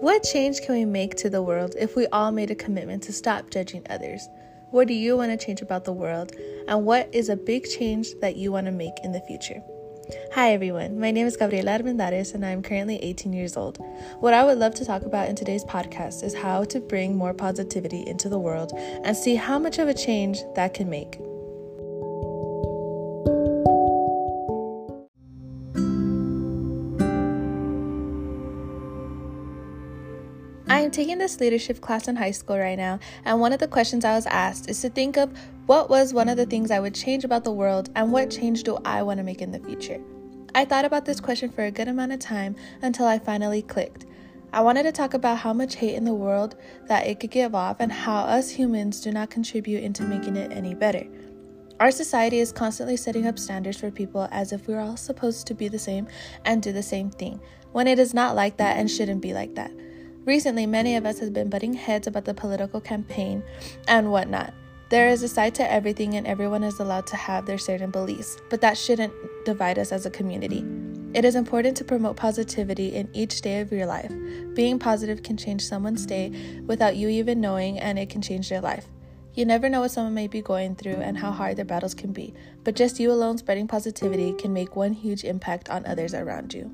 What change can we make to the world if we all made a commitment to stop judging others? What do you want to change about the world? And what is a big change that you want to make in the future? Hi everyone, my name is Gabriela Armendariz and I'm currently 18 years old. What I would love to talk about in today's podcast is how to bring more positivity into the world and see how much of a change that can make. I am taking this leadership class in high school right now, and one of the questions I was asked is to think of what was one of the things I would change about the world and what change do I want to make in the future. I thought about this question for a good amount of time until I finally clicked. I wanted to talk about how much hate in the world that it could give off and how us humans do not contribute into making it any better. Our society is constantly setting up standards for people as if we're all supposed to be the same and do the same thing, when it is not like that and shouldn't be like that. Recently, many of us have been butting heads about the political campaign and whatnot. There is a side to everything, and everyone is allowed to have their certain beliefs, but that shouldn't divide us as a community. It is important to promote positivity in each day of your life. Being positive can change someone's day without you even knowing, and it can change their life. You never know what someone may be going through and how hard their battles can be, but just you alone spreading positivity can make one huge impact on others around you.